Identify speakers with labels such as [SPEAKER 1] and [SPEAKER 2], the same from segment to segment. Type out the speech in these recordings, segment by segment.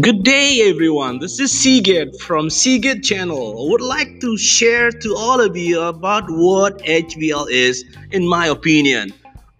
[SPEAKER 1] Good day, everyone. This is Sigit from Sigit Channel. I would like to share to all of you about what HBL is, in my opinion.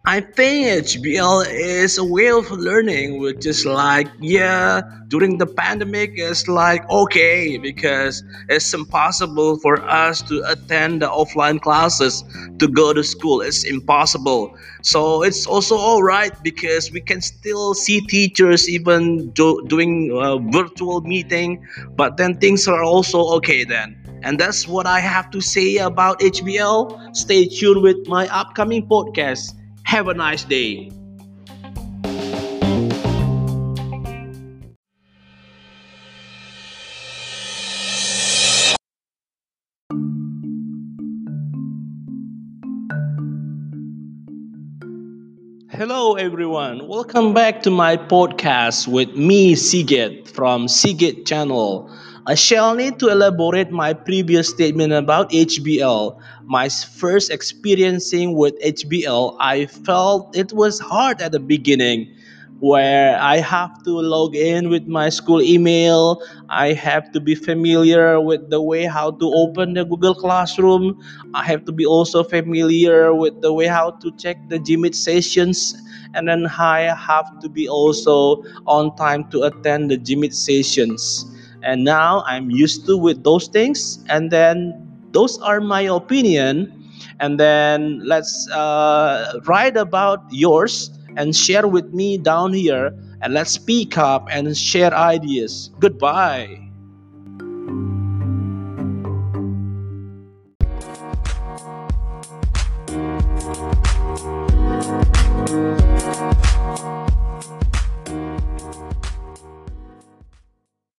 [SPEAKER 1] I think HBL is a way of learning, which is like, yeah, during the pandemic, it's like okay because it's impossible for us to attend the offline classes to go to school. It's impossible. So it's also all right because we can still see teachers even do, doing virtual meeting, but then things are also okay then. And that's what I have to say about HBL. Stay tuned with my upcoming podcast. Have a nice day. Hello, everyone. Welcome back to my podcast with me, Sigit from Sigit Channel. I shall need to elaborate my previous statement about HBL. My first experiencing with HBL, I felt it was hard at the beginning where I have to log in with my school email. I have to be familiar with the way how to open the Google Classroom. I have to be also familiar with the way how to check the Gmeet sessions. And then I have to be also on time to attend the Gmeet sessions. And now I'm used to with those things. And then those are my opinion. And then let's uh, write about yours and share with me down here and let's speak up and share ideas. Goodbye.